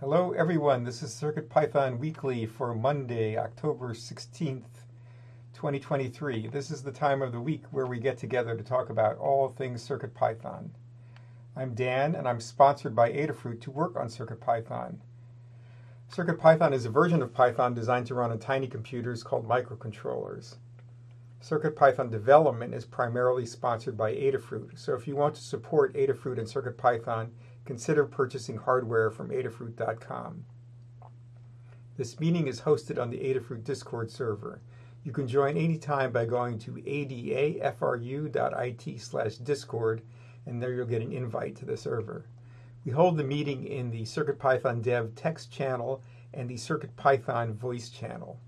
Hello, everyone. This is CircuitPython Weekly for Monday, October 16th, 2023. This is the time of the week where we get together to talk about all things CircuitPython. I'm Dan, and I'm sponsored by Adafruit to work on CircuitPython. CircuitPython is a version of Python designed to run on tiny computers called microcontrollers. CircuitPython development is primarily sponsored by Adafruit, so if you want to support Adafruit and CircuitPython, consider purchasing hardware from adafruit.com. This meeting is hosted on the Adafruit Discord server. You can join anytime by going to adafru.it slash discord, and there you'll get an invite to the server. We hold the meeting in the CircuitPython dev text channel and the CircuitPython voice channel.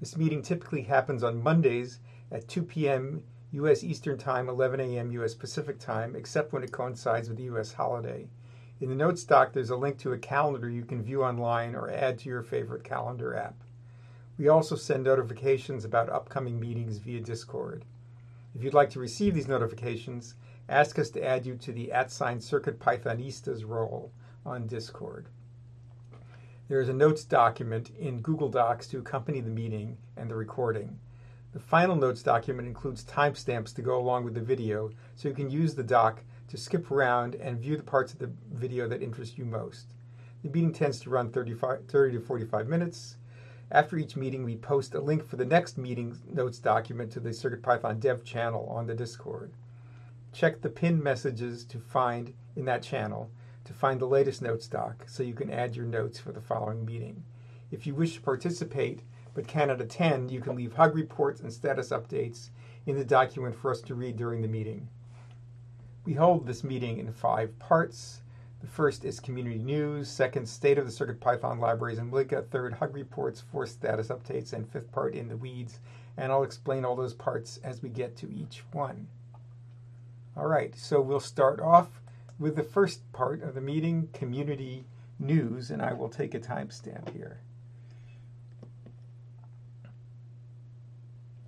This meeting typically happens on Mondays at 2 p.m. U.S. Eastern Time, 11 a.m. U.S. Pacific Time, except when it coincides with the U.S. holiday. In the notes doc, there's a link to a calendar you can view online or add to your favorite calendar app. We also send notifications about upcoming meetings via Discord. If you'd like to receive these notifications, ask us to add you to the at sign Circuit Pythonistas role on Discord. There is a notes document in Google Docs to accompany the meeting and the recording. The final notes document includes timestamps to go along with the video, so you can use the doc to skip around and view the parts of the video that interest you most. The meeting tends to run 30 to 45 minutes. After each meeting, we post a link for the next meeting notes document to the CircuitPython dev channel on the Discord. Check the pinned messages to find in that channel to find the latest notes doc so you can add your notes for the following meeting. If you wish to participate, but cannot attend, you can leave hug reports and status updates in the document for us to read during the meeting. We hold this meeting in five parts. The first is community news, second, state of the Circuit Python libraries in Blinka, third, hug reports, fourth, status updates, and fifth part, in the weeds. And I'll explain all those parts as we get to each one. All right, so we'll start off with the first part of the meeting, community news, and I will take a timestamp here.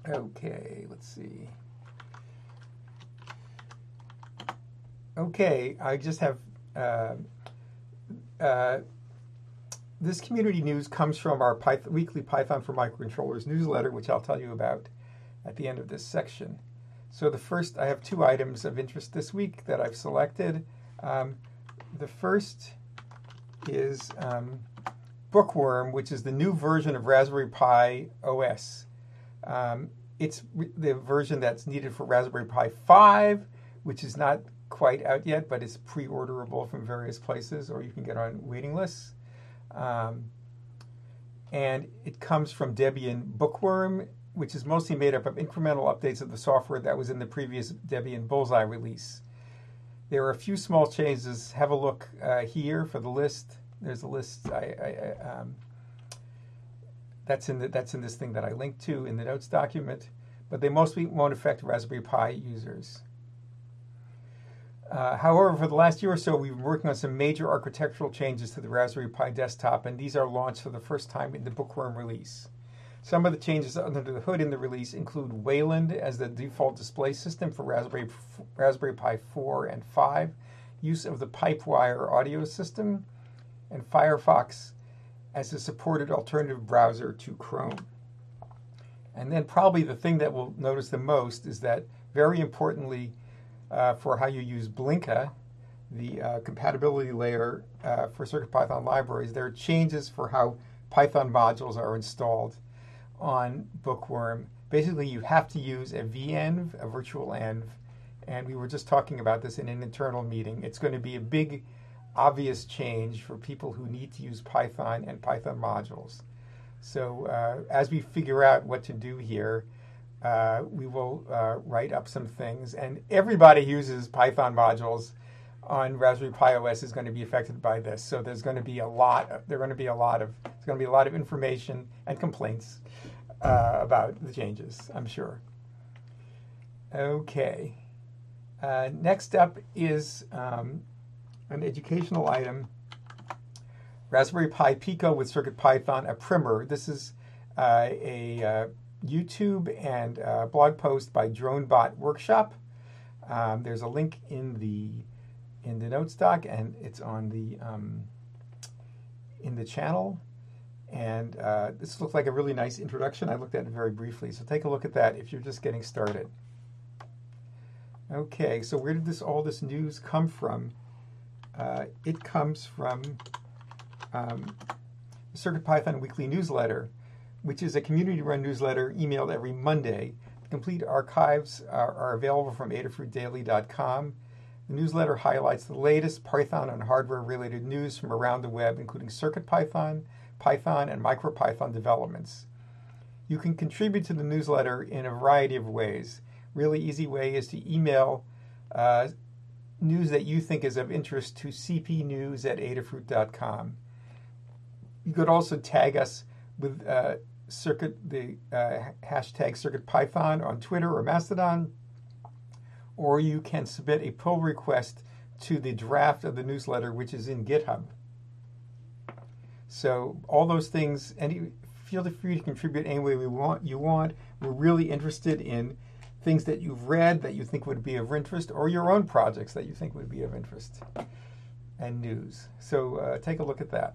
Okay, let's see. Okay, I just have uh, uh, this community news comes from our Python, weekly Python for Microcontrollers newsletter, which I'll tell you about at the end of this section. So the first, I have two items of interest this week that I've selected. Um, the first is um, Bookworm, which is the new version of Raspberry Pi OS. Um, it's the version that's needed for Raspberry Pi 5, which is not quite out yet, but it's pre-orderable from various places, or you can get on waiting lists. Um, and it comes from Debian Bookworm, which is mostly made up of incremental updates of the software that was in the previous Debian Bullseye release. There are a few small changes. Have a look uh, here for the list. There's a list. I, I, um, that's in the, that's in this thing that I linked to in the notes document, but they mostly won't affect Raspberry Pi users. Uh, however, for the last year or so, we've been working on some major architectural changes to the Raspberry Pi desktop, and these are launched for the first time in the Bookworm release. Some of the changes under the hood in the release include Wayland as the default display system for Raspberry, Raspberry Pi 4 and 5, use of the Pipewire audio system, and Firefox as a supported alternative browser to Chrome. And then, probably the thing that we'll notice the most is that, very importantly, uh, for how you use Blinka, the uh, compatibility layer uh, for CircuitPython libraries, there are changes for how Python modules are installed on Bookworm. Basically, you have to use a venv, a virtual env, and we were just talking about this in an internal meeting. It's going to be a big obvious change for people who need to use Python and Python modules. So uh, as we figure out what to do here, uh, we will uh, write up some things. And everybody uses Python modules on Raspberry Pi OS is going to be affected by this. So there's going to be a lot. Of, going to be a lot of. There's going to be a lot of information and complaints uh, about the changes. I'm sure. Okay. Uh, next up is um, an educational item. Raspberry Pi Pico with CircuitPython, a primer. This is uh, a uh, YouTube and uh, blog post by DroneBot Workshop. Um, there's a link in the in the notes doc, and it's on the um, in the channel. And uh, this looks like a really nice introduction. I looked at it very briefly. So take a look at that if you're just getting started. Okay, so where did this all this news come from? Uh, it comes from um, CircuitPython Weekly Newsletter, which is a community-run newsletter emailed every Monday. The complete archives are, are available from adafruitdaily.com. The newsletter highlights the latest Python and hardware-related news from around the web, including CircuitPython, Python, and MicroPython developments. You can contribute to the newsletter in a variety of ways. Really easy way is to email uh, news that you think is of interest to cpnews at adafruit.com. You could also tag us with uh, circuit the uh, hashtag CircuitPython on Twitter or Mastodon, or you can submit a pull request to the draft of the newsletter, which is in GitHub. So all those things, any feel free to contribute any way we want you want. We're really interested in things that you've read that you think would be of interest, or your own projects that you think would be of interest, and news. So uh, take a look at that.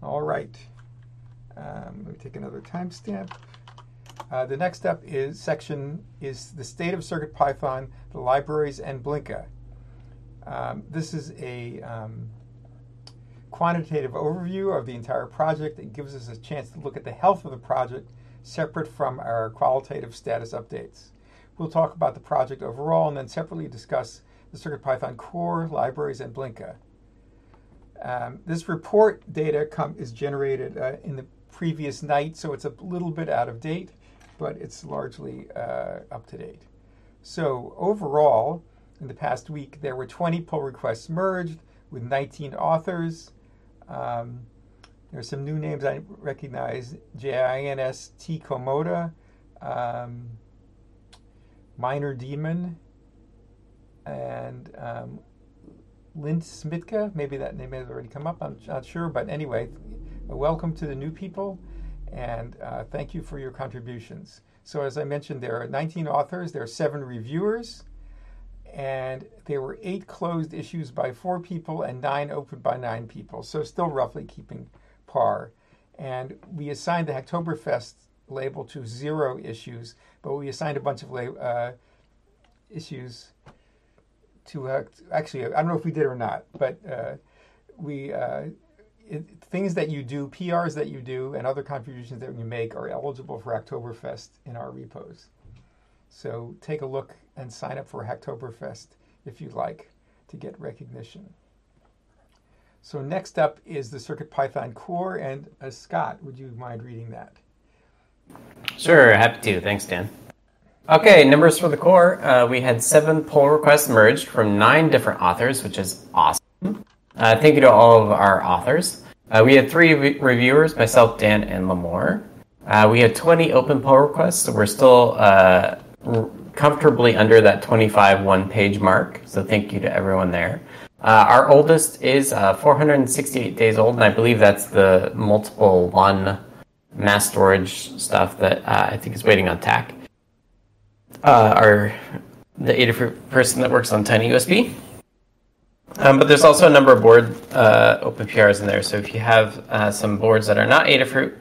All right. Um, let me take another timestamp. Uh, the next step is section is the state of CircuitPython, the libraries, and Blinka. Um, this is a um, quantitative overview of the entire project. It gives us a chance to look at the health of the project separate from our qualitative status updates. We'll talk about the project overall and then separately discuss the CircuitPython core, libraries, and Blinka. Um, this report data is generated uh, in the previous night, so it's a little bit out of date, but it's largely uh, up to date. So overall, in the past week, there were 20 pull requests merged with 19 authors. Um, there's some new names I recognize: J-I-N-S T Komoda, um, Minor Demon, and um, Lint Smitka. Maybe that name has already come up. I'm not sure, but anyway, welcome to the new people, and uh, thank you for your contributions. So, as I mentioned, there are 19 authors. There are seven reviewers and there were eight closed issues by four people and nine open by nine people. So still roughly keeping par. And we assigned the Hacktoberfest label to zero issues, but we assigned a bunch of uh, issues to uh, actually, I don't know if we did or not, but uh, we uh, it, things that you do, PRs that you do, and other contributions that you make are eligible for Hacktoberfest in our repos. So take a look and sign up for Hacktoberfest if you'd like to get recognition. So next up is the CircuitPython core, and uh, Scott, would you mind reading that? Sure, happy to. Thanks, Dan. Okay, numbers for the core. Uh, we had seven pull requests merged from nine different authors, which is awesome. Uh, thank you to all of our authors. Uh, we had three re- reviewers, myself, Dan, and Limor. Uh, we had 20 open pull requests, so we're still uh, r- comfortably under that 25 one page mark. So thank you to everyone there. Uh, our oldest is uh, 468 days old, and I believe that's the multiple one mass storage stuff that uh, I think is waiting on Thach. Uh, our the Adafruit person that works on Tiny USB. Um, but there's also a number of board uh, open PRs in there. So if you have uh, some boards that are not Adafruit,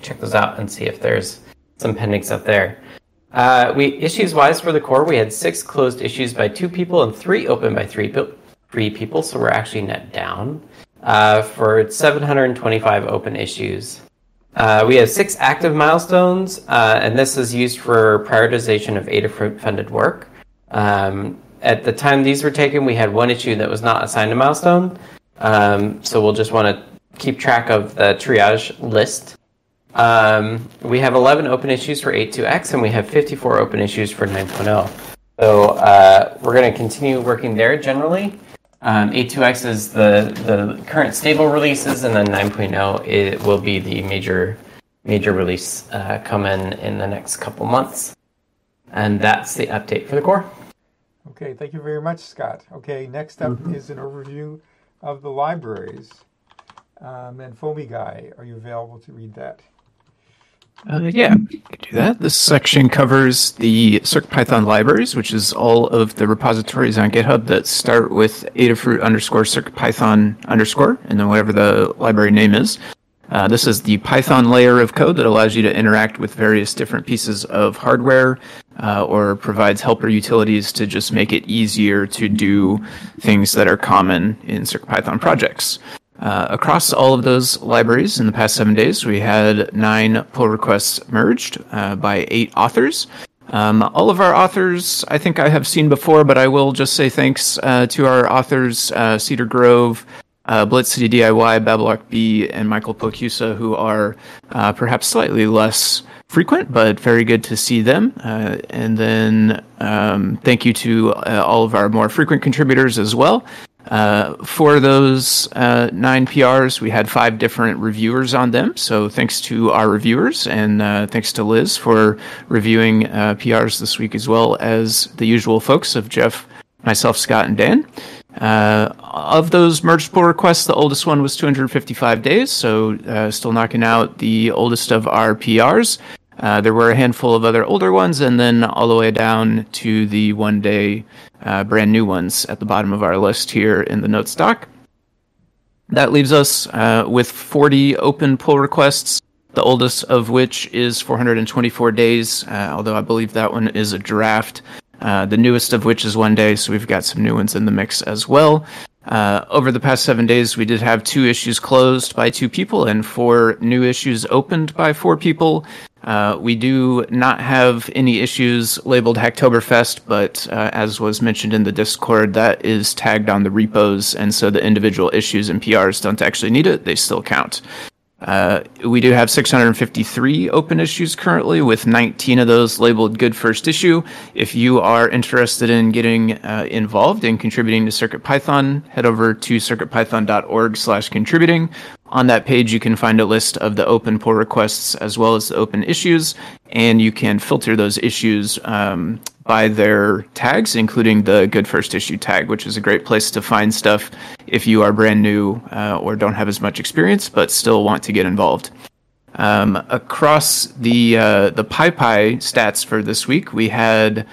check those out and see if there's some pending stuff there. We issues wise for the core, we had six closed issues by two people and three open by three three people, so we're actually net down uh, for 725 open issues. Uh, we have six active milestones, uh, and this is used for prioritization of Adafruit funded work. Um, at the time these were taken, we had one issue that was not assigned a milestone, um, so we'll just want to keep track of the triage list. Um, we have 11 open issues for 8.2x, and we have 54 open issues for 9.0. So uh, we're going to continue working there generally. Um, 8.2x is the, the current stable releases, and then 9.0 it will be the major major release uh, come in in the next couple months. And that's the update for the core. Okay, thank you very much, Scott. Okay, next up mm-hmm. is an overview of the libraries. Um, and Foamy Guy, are you available to read that? Uh, yeah, you can do that. This section covers the CircuitPython libraries, which is all of the repositories on GitHub that start with Adafruit underscore CircuitPython underscore, and then whatever the library name is. Uh, this is the Python layer of code that allows you to interact with various different pieces of hardware uh, or provides helper utilities to just make it easier to do things that are common in CircuitPython projects. Uh, across all of those libraries in the past seven days, we had nine pull requests merged uh, by eight authors. Um, all of our authors, I think I have seen before, but I will just say thanks uh, to our authors, uh, Cedar Grove, uh, Blitz City DIY, Bablock B, and Michael Pocusa, who are perhaps slightly less frequent, but very good to see them. Uh, and then um, thank you to uh, all of our more frequent contributors as well. Uh, for those uh, nine PRs, we had five different reviewers on them. So thanks to our reviewers and uh, thanks to Liz for reviewing uh, PRs this week, as well as the usual folks of Jeff, myself, Scott, and Dan. Uh, of those merged pull requests, the oldest one was 255 days, so uh, still knocking out the oldest of our PRs. Uh, there were a handful of other older ones, and then all the way down to the one day uh, brand new ones at the bottom of our list here in the notes doc. That leaves us uh, with 40 open pull requests, the oldest of which is 424 days, uh, although I believe that one is a draft. Uh, the newest of which is one day, so we've got some new ones in the mix as well. Uh, over the past seven days, we did have two issues closed by two people and four new issues opened by four people. Uh, we do not have any issues labeled Hacktoberfest, but uh, as was mentioned in the Discord, that is tagged on the repos, and so the individual issues and PRs don't actually need it; they still count. Uh, we do have 653 open issues currently, with 19 of those labeled good first issue. If you are interested in getting uh, involved in contributing to CircuitPython, head over to circuitpython.org slash contributing. On that page, you can find a list of the open pull requests as well as the open issues, and you can filter those issues um, by their tags, including the good first issue tag, which is a great place to find stuff if you are brand new uh, or don't have as much experience but still want to get involved. Um, across the uh, the PyPI stats for this week, we had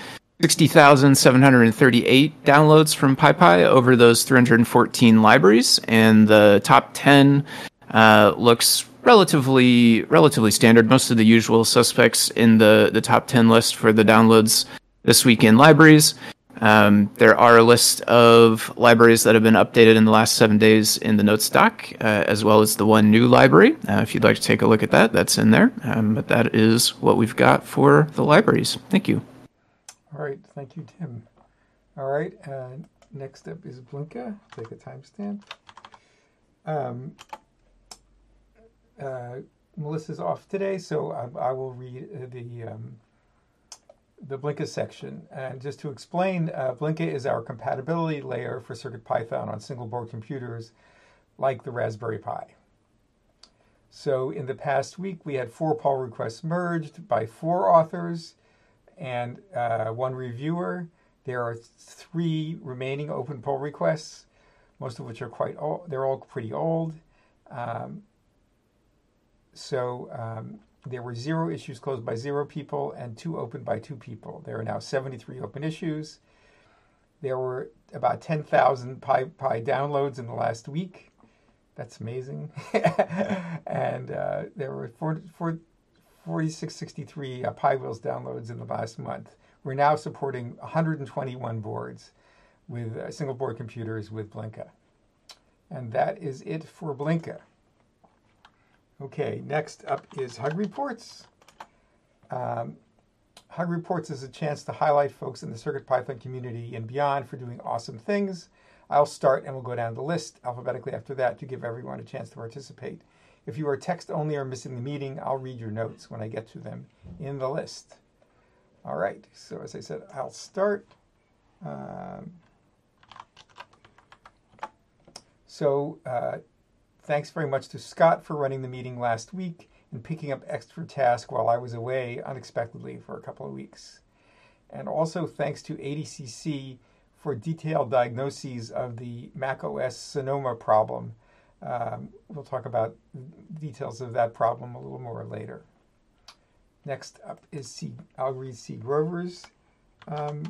60,738 downloads from PyPI over those 314 libraries, and the top 10 uh, looks relatively relatively standard. Most of the usual suspects in the the top 10 list for the downloads this week in libraries. Um, there are a list of libraries that have been updated in the last seven days in the notes doc, uh, as well as the one new library. Uh, if you'd like to take a look at that, that's in there. Um, but that is what we've got for the libraries. Thank you. All right, thank you, Tim. All right, uh, next up is Blinka. Take a timestamp. Um, uh, Melissa's off today, so I, I will read uh, the um, the Blinka section. And just to explain, uh, Blinka is our compatibility layer for CircuitPython on single board computers like the Raspberry Pi. So in the past week, we had four pull requests merged by four authors and uh, one reviewer. There are three remaining open pull requests, most of which are quite old. They're all pretty old. Um, so um, there were zero issues closed by zero people and two opened by two people. There are now 73 open issues. There were about 10,000 Pi, Pi downloads in the last week. That's amazing. and uh, there were 4, 4, 4663 uh, PiWheels downloads in the last month. We're now supporting 121 boards with uh, single board computers with Blinka. And that is it for Blinka. Okay, next up is Hug Reports. Um, Hug Reports is a chance to highlight folks in the CircuitPython community and beyond for doing awesome things. I'll start and we'll go down the list alphabetically after that to give everyone a chance to participate. If you are text only or missing the meeting, I'll read your notes when I get to them in the list. All right, so as I said, I'll start. Um, so, uh, Thanks very much to Scott for running the meeting last week and picking up extra tasks while I was away unexpectedly for a couple of weeks. And also thanks to ADCC for detailed diagnoses of the macOS Sonoma problem. Um, we'll talk about details of that problem a little more later. next up is C. I'll read C. Grover's um,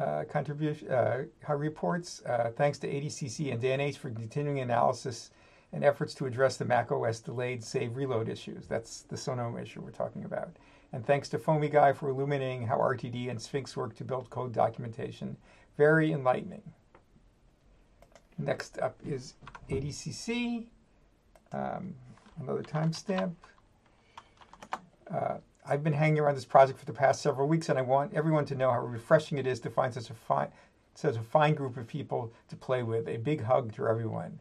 uh, contribution, uh, reports. Uh, thanks to ADCC and Dan H for continuing analysis and efforts to address the Mac OS delayed save reload issues. That's the Sonoma issue we're talking about. And thanks to Foamy Guy for illuminating how RTD and Sphinx work to build code documentation. Very enlightening. Next up is ADCC. Um, another timestamp. I've been hanging around this project for the past several weeks, and I want everyone to know how refreshing it is to find such a fine, such a fine group of people to play with. A big hug to everyone.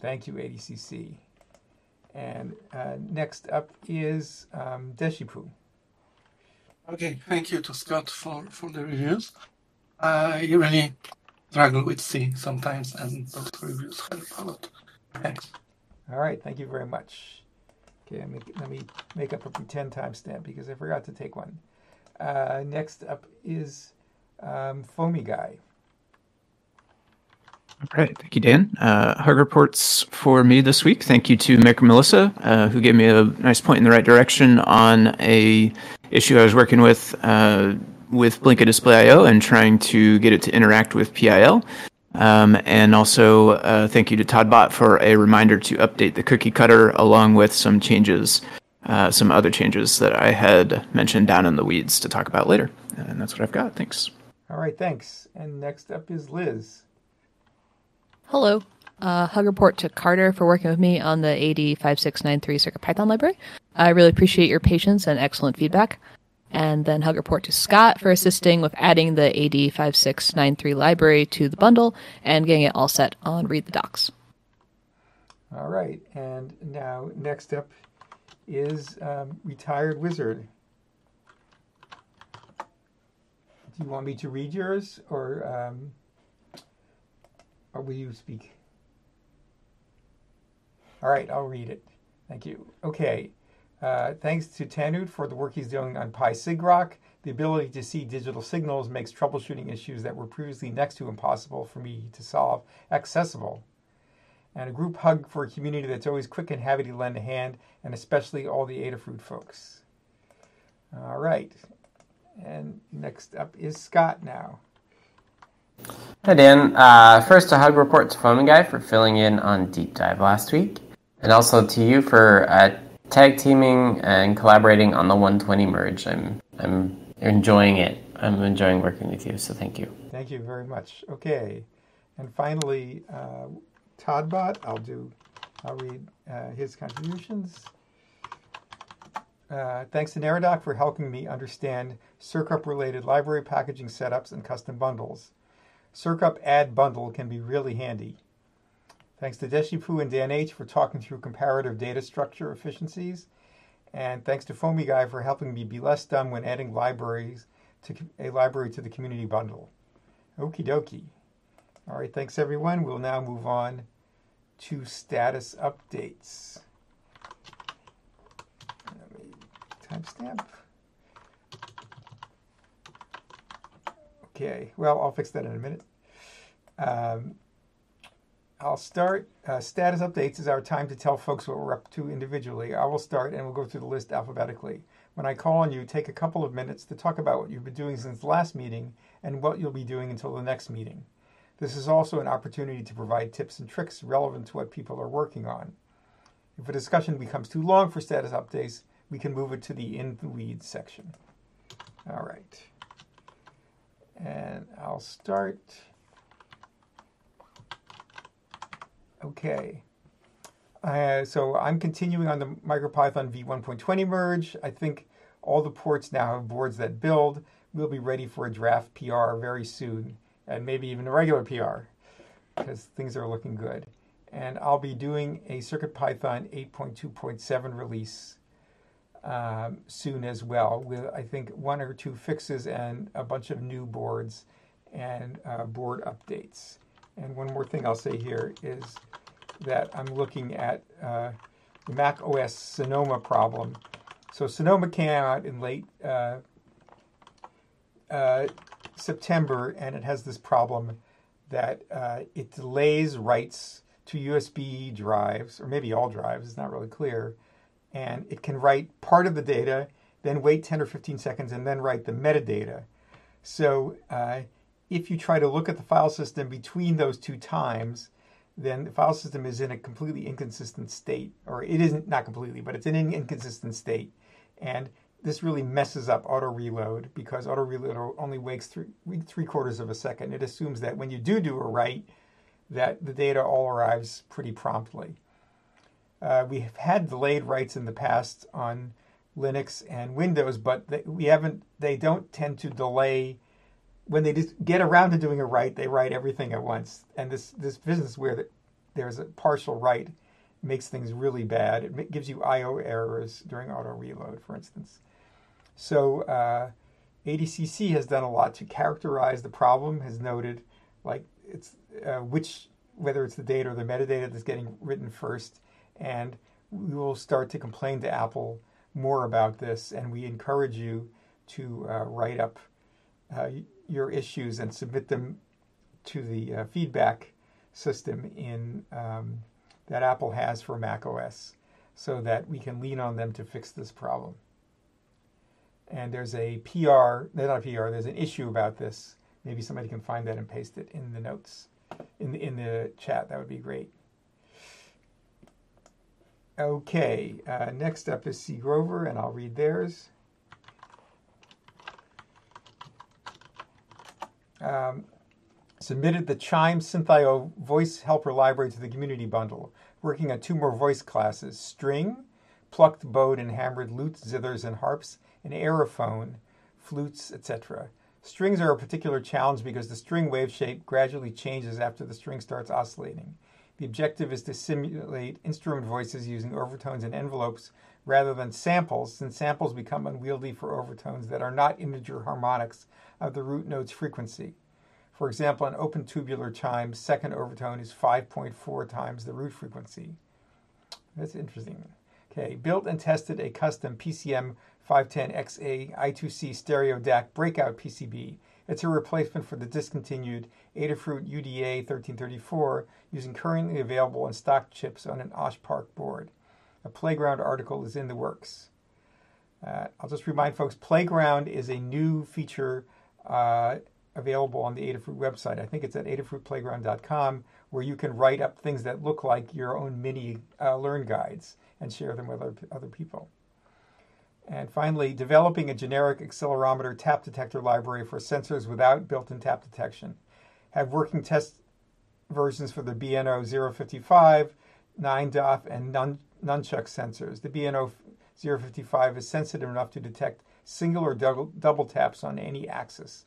Thank you, ADCC. And uh, next up is um, Deshipu. Okay, thank you to Scott for, for the reviews. I really struggle with C sometimes, and those reviews help a lot. Thanks. All right, thank you very much. Okay, let me, make up a pretend timestamp because I forgot to take one. Uh, next up is um, Foamy Guy. All right, thank you, Dan. Uh, hug reports for me this week. Thank you to Maker Melissa, uh, who gave me a nice point in the right direction on a issue I was working with uh, with Blinka Display IO and trying to get it to interact with PIL. Um, and also, uh, thank you to ToddBot for a reminder to update the cookie cutter along with some changes, uh, some other changes that I had mentioned down in the weeds to talk about later. And that's what I've got. Thanks. All right, thanks. And next up is Liz. Hello. Uh, hug report to Carter for working with me on the AD5693 CircuitPython library. I really appreciate your patience and excellent feedback and then hug report to Scott for assisting with adding the AD5693 library to the bundle and getting it all set on Read the Docs. All right, and now next up is um, Retired Wizard. Do you want me to read yours, or um, or will you speak? All right, I'll read it. Thank you. Okay, uh, thanks to tannewt for the work he's doing on PySigrok, the ability to see digital signals makes troubleshooting issues that were previously next to impossible for me to solve accessible. And a group hug for a community that's always quick and happy to lend a hand, and especially all the Adafruit folks. All right. And next up is Scott now. Hi, Dan. Uh, first, a hug report to Foaming Guy for filling in on Deep Dive last week, and also to you for uh, tag teaming and collaborating on the 120 merge. I'm I'm enjoying it. I'm enjoying working with you. So thank you. Thank you very much. Okay, and finally, uh, ToddBot. I'll do. I'll read uh, his contributions. Uh, thanks to Neradoc for helping me understand CircUp related library packaging setups and custom bundles. CircUp add bundle can be really handy. Thanks to Deshipu and Dan H for talking through comparative data structure efficiencies. And thanks to Foamy Guy for helping me be less dumb when adding libraries to a library to the community bundle. Okie dokie. All right, thanks everyone. We'll now move on to status updates. Timestamp. Okay, well, I'll fix that in a minute. Um, I'll start. Uh, status updates is our time to tell folks what we're up to individually. I will start and we'll go through the list alphabetically. When I call on you, take a couple of minutes to talk about what you've been doing since last meeting and what you'll be doing until the next meeting. This is also an opportunity to provide tips and tricks relevant to what people are working on. If a discussion becomes too long for status updates, we can move it to the in the weeds section. All right. And I'll start. Okay. Uh, so I'm continuing on the MicroPython v1.20 merge. I think all the ports now have boards that build. We'll be ready for a draft PR very soon, and maybe even a regular PR, because things are looking good. And I'll be doing a CircuitPython 8.2.7 release um, soon as well, with I think one or two fixes and a bunch of new boards and uh, board updates. And one more thing I'll say here is that I'm looking at uh, the Mac OS Sonoma problem. So Sonoma came out in late uh, uh, September, and it has this problem that uh, it delays writes to USB drives, or maybe all drives, it's not really clear, and it can write part of the data, then wait 10 or 15 seconds, and then write the metadata. So uh, if you try to look at the file system between those two times, then the file system is in a completely inconsistent state, or it isn't not completely, but it's in an inconsistent state. And this really messes up auto reload because auto reload only waits three, three quarters of a second. It assumes that when you do do a write, that the data all arrives pretty promptly. Uh, we have had delayed writes in the past on Linux and Windows, but they, we haven't. They don't tend to delay when they just get around to doing a write. They write everything at once, and this this business where the, there's a partial write makes things really bad. It gives you I/O errors during auto reload, for instance. So uh, ADCC has done a lot to characterize the problem. Has noted like it's uh, which whether it's the data or the metadata that's getting written first, and we will start to complain to Apple more about this, and we encourage you to uh, write up uh, your issues and submit them to the uh, feedback system in um, that Apple has for Mac OS, so that we can lean on them to fix this problem. And there's a PR, not a PR, there's an issue about this. Maybe somebody can find that and paste it in the notes, in the in the chat. That would be great. Okay, uh, next up is C. Grover, and I'll read theirs. Um, submitted the Chime SynthIO voice helper library to the community bundle, working on two more voice classes string, plucked, bowed, and hammered lutes, zithers, and harps, and aerophone, flutes, etc. Strings are a particular challenge because the string wave shape gradually changes after the string starts oscillating. The objective is to simulate instrument voices using overtones and envelopes rather than samples, since samples become unwieldy for overtones that are not integer harmonics of the root note's frequency. For example, an open tubular chime's second overtone is 5.4 times the root frequency. That's interesting. Okay, built and tested a custom PCM 510XA I2C stereo DAC breakout PCB. It's a replacement for the discontinued Adafruit UDA 1334 using currently available and stock chips on an OSH Park board. A Playground article is in the works. Uh, I'll just remind folks Playground is a new feature uh, available on the Adafruit website. I think it's at adafruitplayground.com where you can write up things that look like your own mini uh, learn guides and share them with other, people. And finally, developing a generic accelerometer tap detector library for sensors without built in tap detection. Have working test versions for the BNO 055, 9DOF, and nunchuck sensors. The BNO 055 is sensitive enough to detect single or double, double taps on any axis.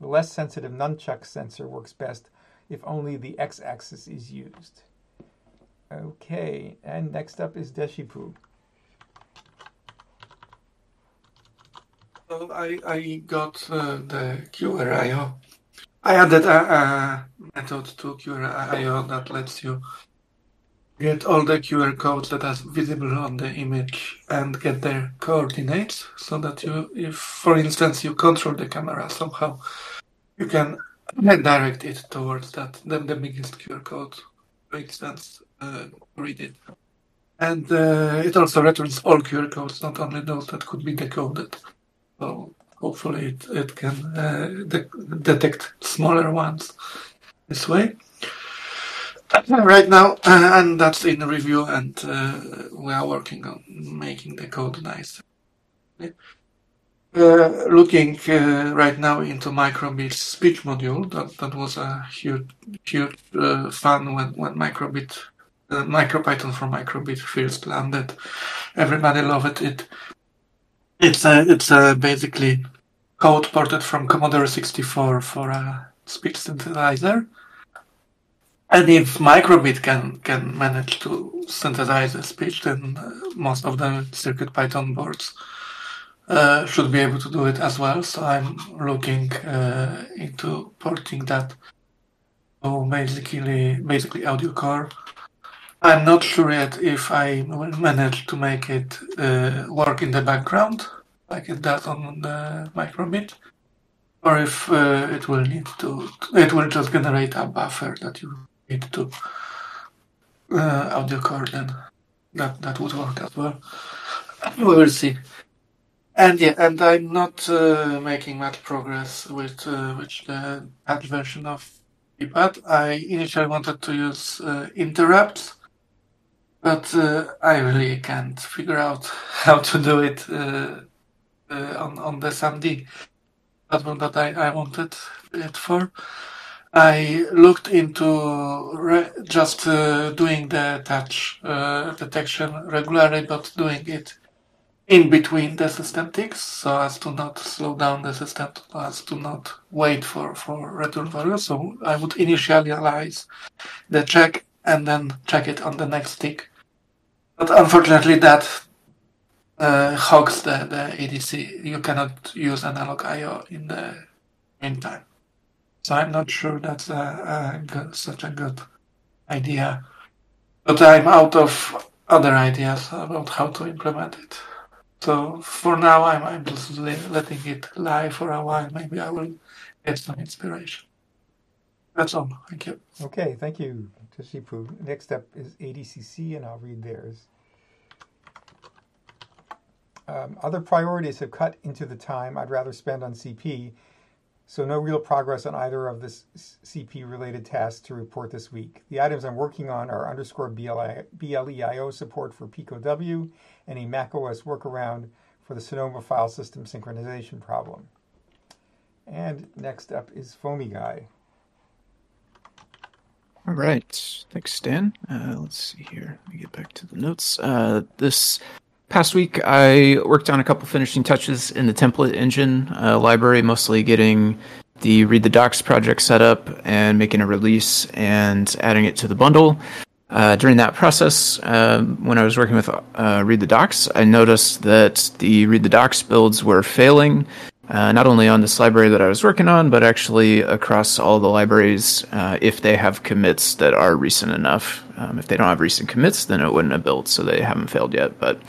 The less sensitive nunchuck sensor works best if only the x axis is used. Okay, and next up is Deshipu. So I, I got uh, the QRIO. I added a, a method to QRIO that lets you get all the QR codes that are visible on the image and get their coordinates so that you, if for instance you control the camera somehow, you can direct it towards that, the, the biggest QR code, for instance, uh, read it. And uh, it also returns all QR codes, not only those that could be decoded. So hopefully it, it can uh, de- detect smaller ones this way. Right now, uh, and that's in review, and uh, we are working on making the code nice. Uh, looking uh, right now into Microbit's speech module, that, that was a huge, huge uh, fun when, when Microbit, uh, MicroPython for Microbit first landed. Everybody loved it. It's a, it's a basically code ported from Commodore 64 for a speech synthesizer. And if Microbit can can manage to synthesize a speech, then uh, most of the Circuit Python boards uh, should be able to do it as well. So I'm looking uh, into porting that to basically basically audio core. I'm not sure yet if I will manage to make it uh, work in the background like it does on the Microbit, or if uh, it will need to. It will just generate a buffer that you need to uh, audio card then that that would work as well. We will see. And yeah, and I'm not uh, making much progress with uh, with the patch version of Pipad. I initially wanted to use uh, interrupts, but uh, I really can't figure out how to do it uh, uh, on on the SAMD platform that I, I wanted it for. I looked into just uh, doing the touch uh, detection regularly, but doing it in between the system ticks, so as to not slow down the system, as to not wait for, for return value. So I would initialize the check and then check it on the next tick. But unfortunately, that uh, hogs the, the ADC. You cannot use analog IO in the meantime. So I'm not sure that's a, a good, such a good idea. But I'm out of other ideas about how to implement it. So for now, I'm, I'm just letting it lie for a while. Maybe I will get some inspiration. That's all. Thank you. Okay, thank you, Deshipu. Next up is ADCC, and I'll read theirs. Um, other priorities have cut into the time I'd rather spend on CP, so no real progress on either of the CP related tasks to report this week. The items I'm working on are underscore BLEIO support for PicoW and a macOS workaround for the Sonoma file system synchronization problem. And next up is Foamy Guy. All right. Thanks, Stan. Uh, let's see here. Let me get back to the notes. Uh, this past week, I worked on a couple finishing touches in the template engine uh, library, mostly getting the Read the Docs project set up and making a release and adding it to the bundle. Uh, during that process, um, when I was working with uh, Read the Docs, I noticed that the Read the Docs builds were failing, uh, not only on this library that I was working on, but actually across all the libraries uh, if they have commits that are recent enough. Um, if they don't have recent commits, then it wouldn't have built, so they haven't failed yet. But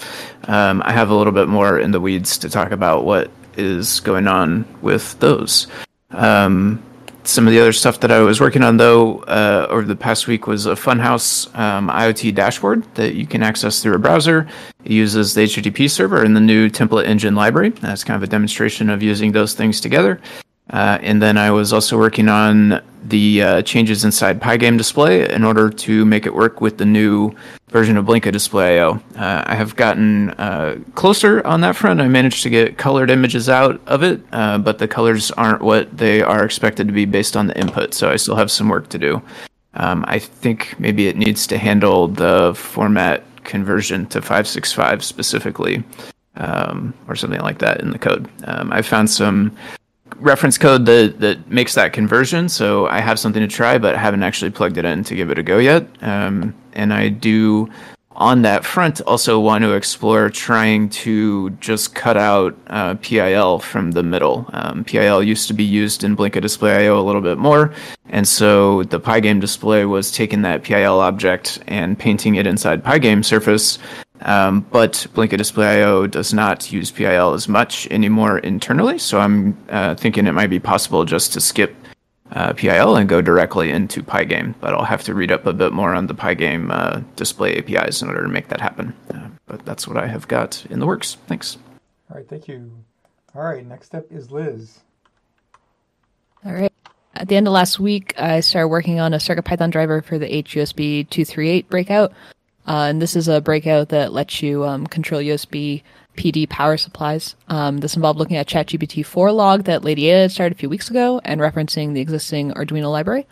um, I have a little bit more in the weeds to talk about what is going on with those. Um, some of the other stuff that I was working on, though, uh, over the past week was a Funhouse um, IoT dashboard that you can access through a browser. It uses the HTTP server and the new template engine library. That's kind of a demonstration of using those things together. Uh, and then I was also working on the uh, changes inside Pygame display in order to make it work with the new version of Blinka Display IO. Uh, I have gotten uh, closer on that front. I managed to get colored images out of it, uh, but the colors aren't what they are expected to be based on the input, so I still have some work to do. Um, I think maybe it needs to handle the format conversion to 565 specifically, um, or something like that in the code. Um, I found some reference code that that makes that conversion. So I have something to try, but I haven't actually plugged it in to give it a go yet. Um, and I do on that front also want to explore trying to just cut out uh, PIL from the middle. Um, PIL used to be used in Blinka Display IO a little bit more, and so the Pygame display was taking that PIL object and painting it inside Pygame surface um, but Blinka Display IO does not use PIL as much anymore internally, so I'm uh, thinking it might be possible just to skip uh, PIL and go directly into Pygame. But I'll have to read up a bit more on the Pygame uh, display APIs in order to make that happen. Uh, but that's what I have got in the works. Thanks. All right, thank you. All right, next up is Liz. All right. At the end of last week, I started working on a CircuitPython driver for the HUSB 238 breakout. Uh, and this is a breakout that lets you um, control USB PD power supplies. Um, this involved looking at ChatGPT 4 log that Lady Ada started a few weeks ago and referencing the existing Arduino library.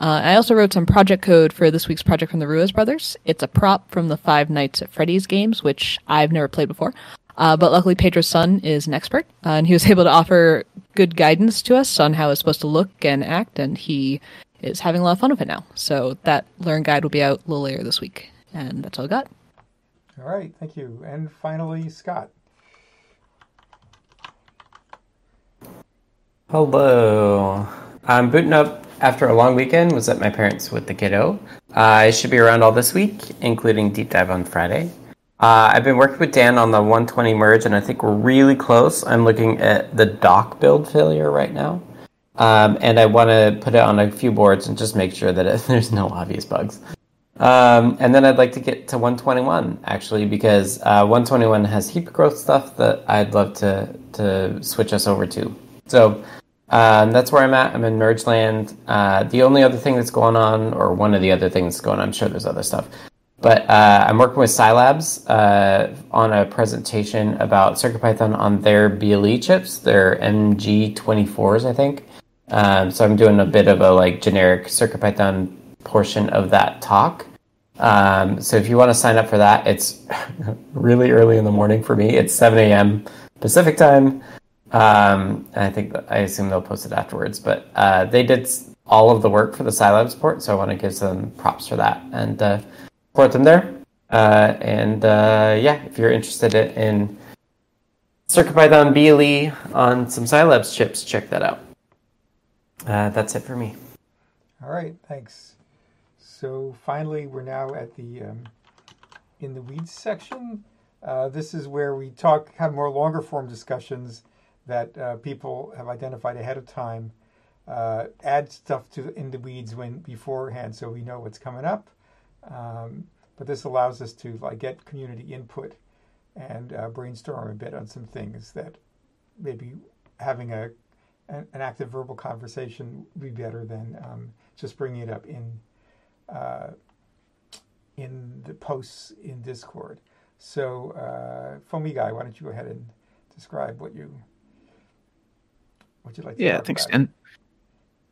Uh, I also wrote some project code for this week's project from the Ruiz brothers. It's a prop from the Five Nights at Freddy's games, which I've never played before. Uh, but luckily, Pedro's son is an expert, uh, and he was able to offer good guidance to us on how it's supposed to look and act, and he is having a lot of fun with it now. So that learn guide will be out a little later this week. And that's all I got. All right, thank you. And finally, Scott. Hello. I'm booting up after a long weekend. Was at my parents' with the kiddo. Uh, I should be around all this week, including deep dive on Friday. Uh, I've been working with Dan on the 120 merge, and I think we're really close. I'm looking at the doc build failure right now, um, and I want to put it on a few boards and just make sure that it, there's no obvious bugs. Um, and then I'd like to get to 121 actually because uh, 121 has heap growth stuff that I'd love to to switch us over to. So um, that's where I'm at. I'm in Merge Land. Uh, the only other thing that's going on, or one of the other things going on, I'm sure there's other stuff, but uh, I'm working with SiLabs uh, on a presentation about CircuitPython on their BLE chips, their MG24s, I think. Um, so I'm doing a bit of a like generic CircuitPython portion of that talk. Um, so if you want to sign up for that, it's really early in the morning for me. It's 7 a.m. Pacific time. Um, and I think I assume they'll post it afterwards. But uh, they did all of the work for the SiLab support, so I want to give them props for that and uh, support them there. Uh, and uh, yeah, if you're interested in CircuitPython BLE on some SiLabs chips, check that out. Uh, that's it for me. All right, thanks. So finally, we're now at the um, in the weeds section. Uh, this is where we talk, have more longer form discussions that uh, people have identified ahead of time. Uh, add stuff to in the weeds when beforehand, so we know what's coming up. Um, but this allows us to like get community input and uh, brainstorm a bit on some things that maybe having a an, an active verbal conversation would be better than um, just bringing it up in uh, in the posts in Discord. So, uh, FoamyGuy, why don't you go ahead and describe what you what you'd like to Yeah, thanks, Dan.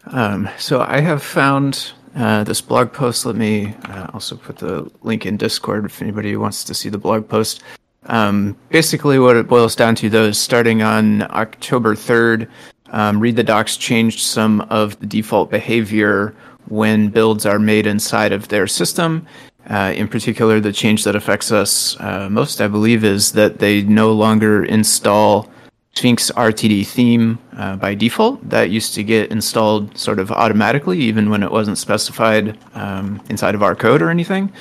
Um, so I have found uh, this blog post. Let me uh, also put the link in Discord if anybody wants to see the blog post. Um, basically, what it boils down to, though, is starting on October 3rd, um, Read the Docs changed some of the default behavior when builds are made inside of their system. Uh, in particular, the change that affects us uh, most, I believe, is that they no longer install Sphinx RTD theme uh, by default. That used to get installed sort of automatically, even when it wasn't specified um, inside of our code or anything.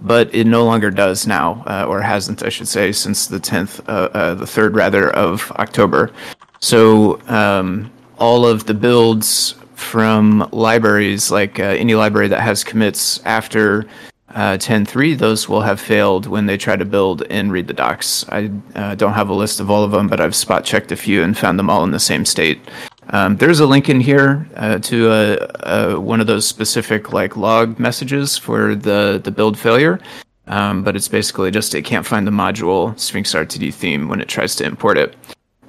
But it no longer does now, uh, or hasn't, I should say, since the 10th, uh, uh, the 3rd rather, of October. So um, all of the builds from libraries, like uh, any library that has commits after uh, 10.3, those will have failed when they try to build and read the docs. I uh, don't have a list of all of them, but I've spot checked a few and found them all in the same state. Um, there's a link in here uh, to uh, uh, one of those specific like log messages for the, the build failure. Um, but it's basically just it can't find the module Sphinx RTD theme when it tries to import it.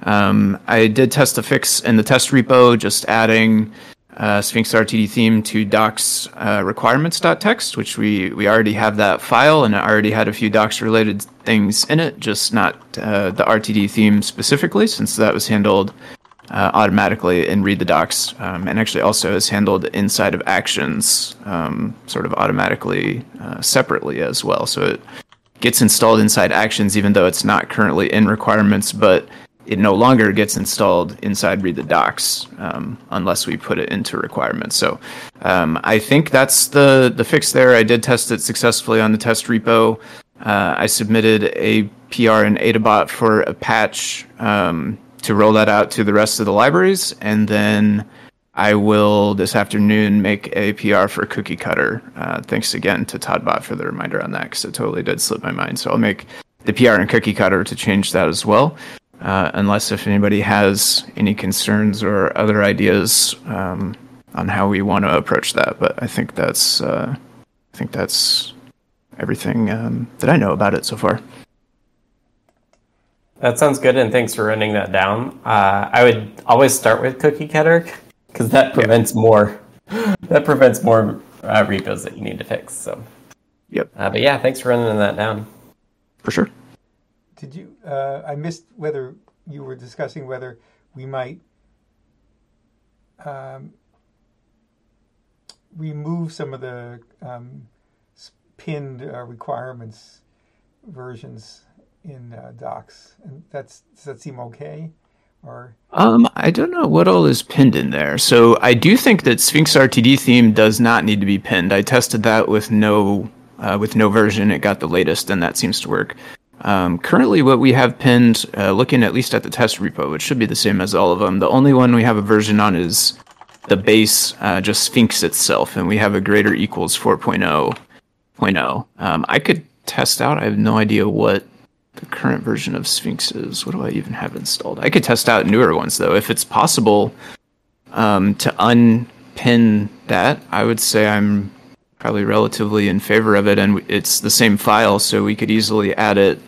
Um, I did test the fix in the test repo, just adding uh, Sphinx RTD theme to docs uh, requirements.txt, which we, we already have that file and it already had a few docs related things in it, just not uh, the RTD theme specifically, since that was handled uh, automatically in read the docs um, and actually also is handled inside of actions um, sort of automatically uh, separately as well. So it gets installed inside actions even though it's not currently in requirements, but it no longer gets installed inside read the docs um, unless we put it into requirements. So um, I think that's the the fix there. I did test it successfully on the test repo. Uh, I submitted a PR in Adabot for a patch um, to roll that out to the rest of the libraries, and then I will this afternoon make a PR for Cookie Cutter. Uh, thanks again to todbot for the reminder on that because it totally did slip my mind. So I'll make the PR in Cookie Cutter to change that as well uh, unless if anybody has any concerns or other ideas um, on how we want to approach that. But I think that's uh, I think that's everything um, that I know about it so far. That sounds good, and thanks for running that down. Uh, I would always start with cookie cutter because that prevents yeah. more that prevents more uh, repos that you need to fix. So, yep. Uh, but yeah, thanks for running that down. For sure. Did you? Uh, I missed whether you were discussing whether we might um, remove some of the um, pinned uh, requirements versions in uh, docs, and that's does that seem okay? Or um, I don't know what all is pinned in there. So I do think that Sphinx RTD theme does not need to be pinned. I tested that with no uh, with no version. It got the latest, and that seems to work. Um, currently, what we have pinned, uh, looking at least at the test repo, which should be the same as all of them, the only one we have a version on is the base, uh, just Sphinx itself, and we have a greater equals 4.0 4.0. Um, I could test out. I have no idea what the current version of Sphinx is. What do I even have installed? I could test out newer ones though. If it's possible um, to unpin that, I would say I'm probably relatively in favor of it, and it's the same file, so we could easily add it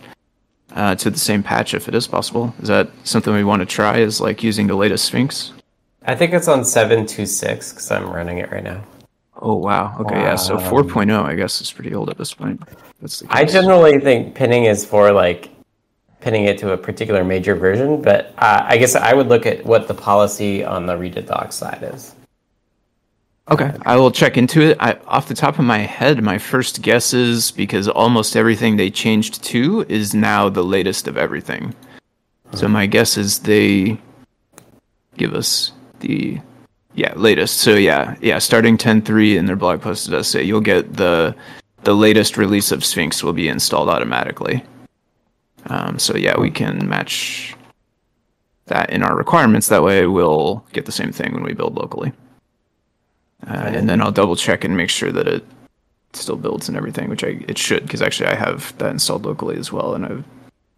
uh, to the same patch if it is possible. Is that something we want to try? Is like using the latest Sphinx? I think it's on seven two six because I'm running it right now. Oh wow. Okay, yeah. So Wow. 4.0, I guess, is pretty old at this point. That's the I generally think pinning is for like pinning it to a particular major version, but uh, I guess I would look at what the policy on the read to doc side is. Okay, I will check into it. I, off the top of my head, my first guess is because almost everything they changed to is now the latest of everything. So my guess is they give us the yeah latest. So yeah, yeah, starting 10.3 in their blog post does say you'll get the the latest release of Sphinx will be installed automatically. Um, so yeah, we can match that in our requirements. That way, we'll get the same thing when we build locally. Uh, and then I'll double check and make sure that it still builds and everything, which I it should, because actually I have that installed locally as well, and I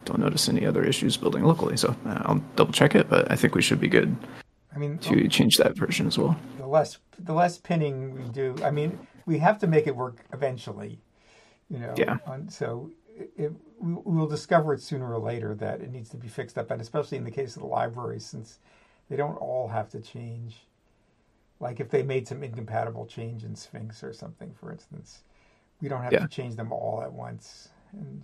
don't notice any other issues building locally. So uh, I'll double check it, but I think we should be good I mean, to change that version as well. the less the less pinning we do, I mean, we have to make it work eventually. You know. Yeah. On, so it, it, we we will discover it sooner or later that it needs to be fixed up, and especially in the case of the libraries, since they don't all have to change. Like if they made some incompatible change in Sphinx or something, for instance, we don't have Yeah. to change them all at once, and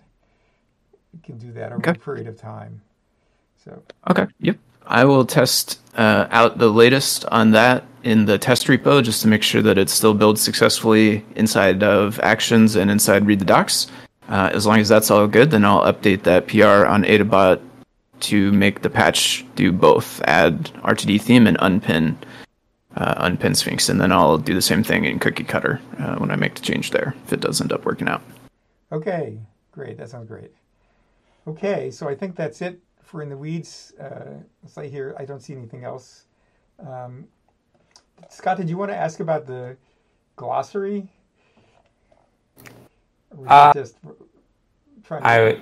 we can do that over Okay. a period of time. So Okay. Yep. I will test uh, out the latest on that in the test repo just to make sure that it still builds successfully inside of Actions and inside Read the Docs. Uh, as long as that's all good, then I'll update that PR on Adabot to make the patch do both, add RTD theme and unpin uh, unpin Sphinx, and then I'll do the same thing in Cookie Cutter uh, when I make the change there if it does end up working out. Okay, great. That sounds great. Okay, so I think that's it for in the weeds. Uh, let's say here, I don't see anything else. Um, Scott, did you want to ask about the glossary? Or was Uh, just trying to... I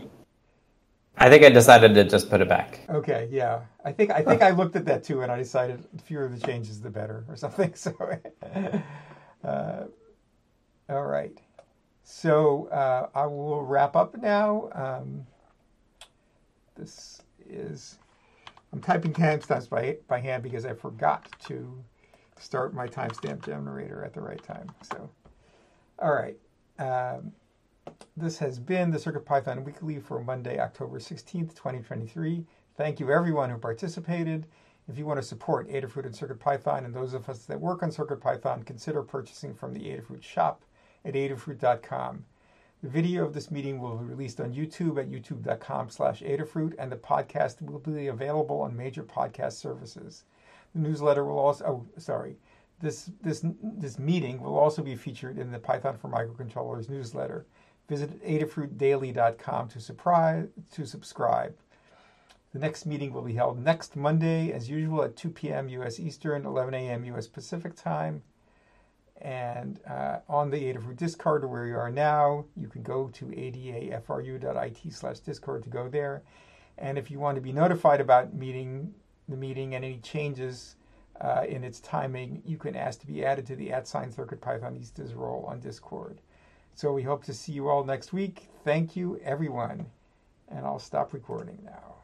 I think I decided to just put it back. Okay, yeah. I think I think I looked at that too, and I decided fewer the changes, the better, or something. So, uh, all right. So uh, I will wrap up now. Um, this is I'm typing timestamps by by hand because I forgot to start my timestamp generator at the right time. So, all right. Um, this has been the CircuitPython Weekly for Monday, October 16th, 2023. Thank you everyone who participated. If you want to support Adafruit and CircuitPython and those of us that work on CircuitPython, consider purchasing from the Adafruit shop at adafruit.com. The video of this meeting will be released on YouTube at youtube.com slash Adafruit, and the podcast will be available on major podcast services. The newsletter will also, oh, sorry, this, this, this meeting will also be featured in the Python for Microcontrollers newsletter. Visit adafruitdaily.com to, surprise, to subscribe. The next meeting will be held next Monday, as usual, at 2 p.m. U.S. Eastern, 11 a.m. U.S. Pacific time. And uh, on the Adafruit Discord, where you are now, you can go to adafru.it slash Discord to go there. And if you want to be notified about meeting the meeting and any changes uh, in its timing, you can ask to be added to the at sign Circuit Pythonistas role on Discord. So we hope to see you all next week. Thank you, everyone. And I'll stop recording now.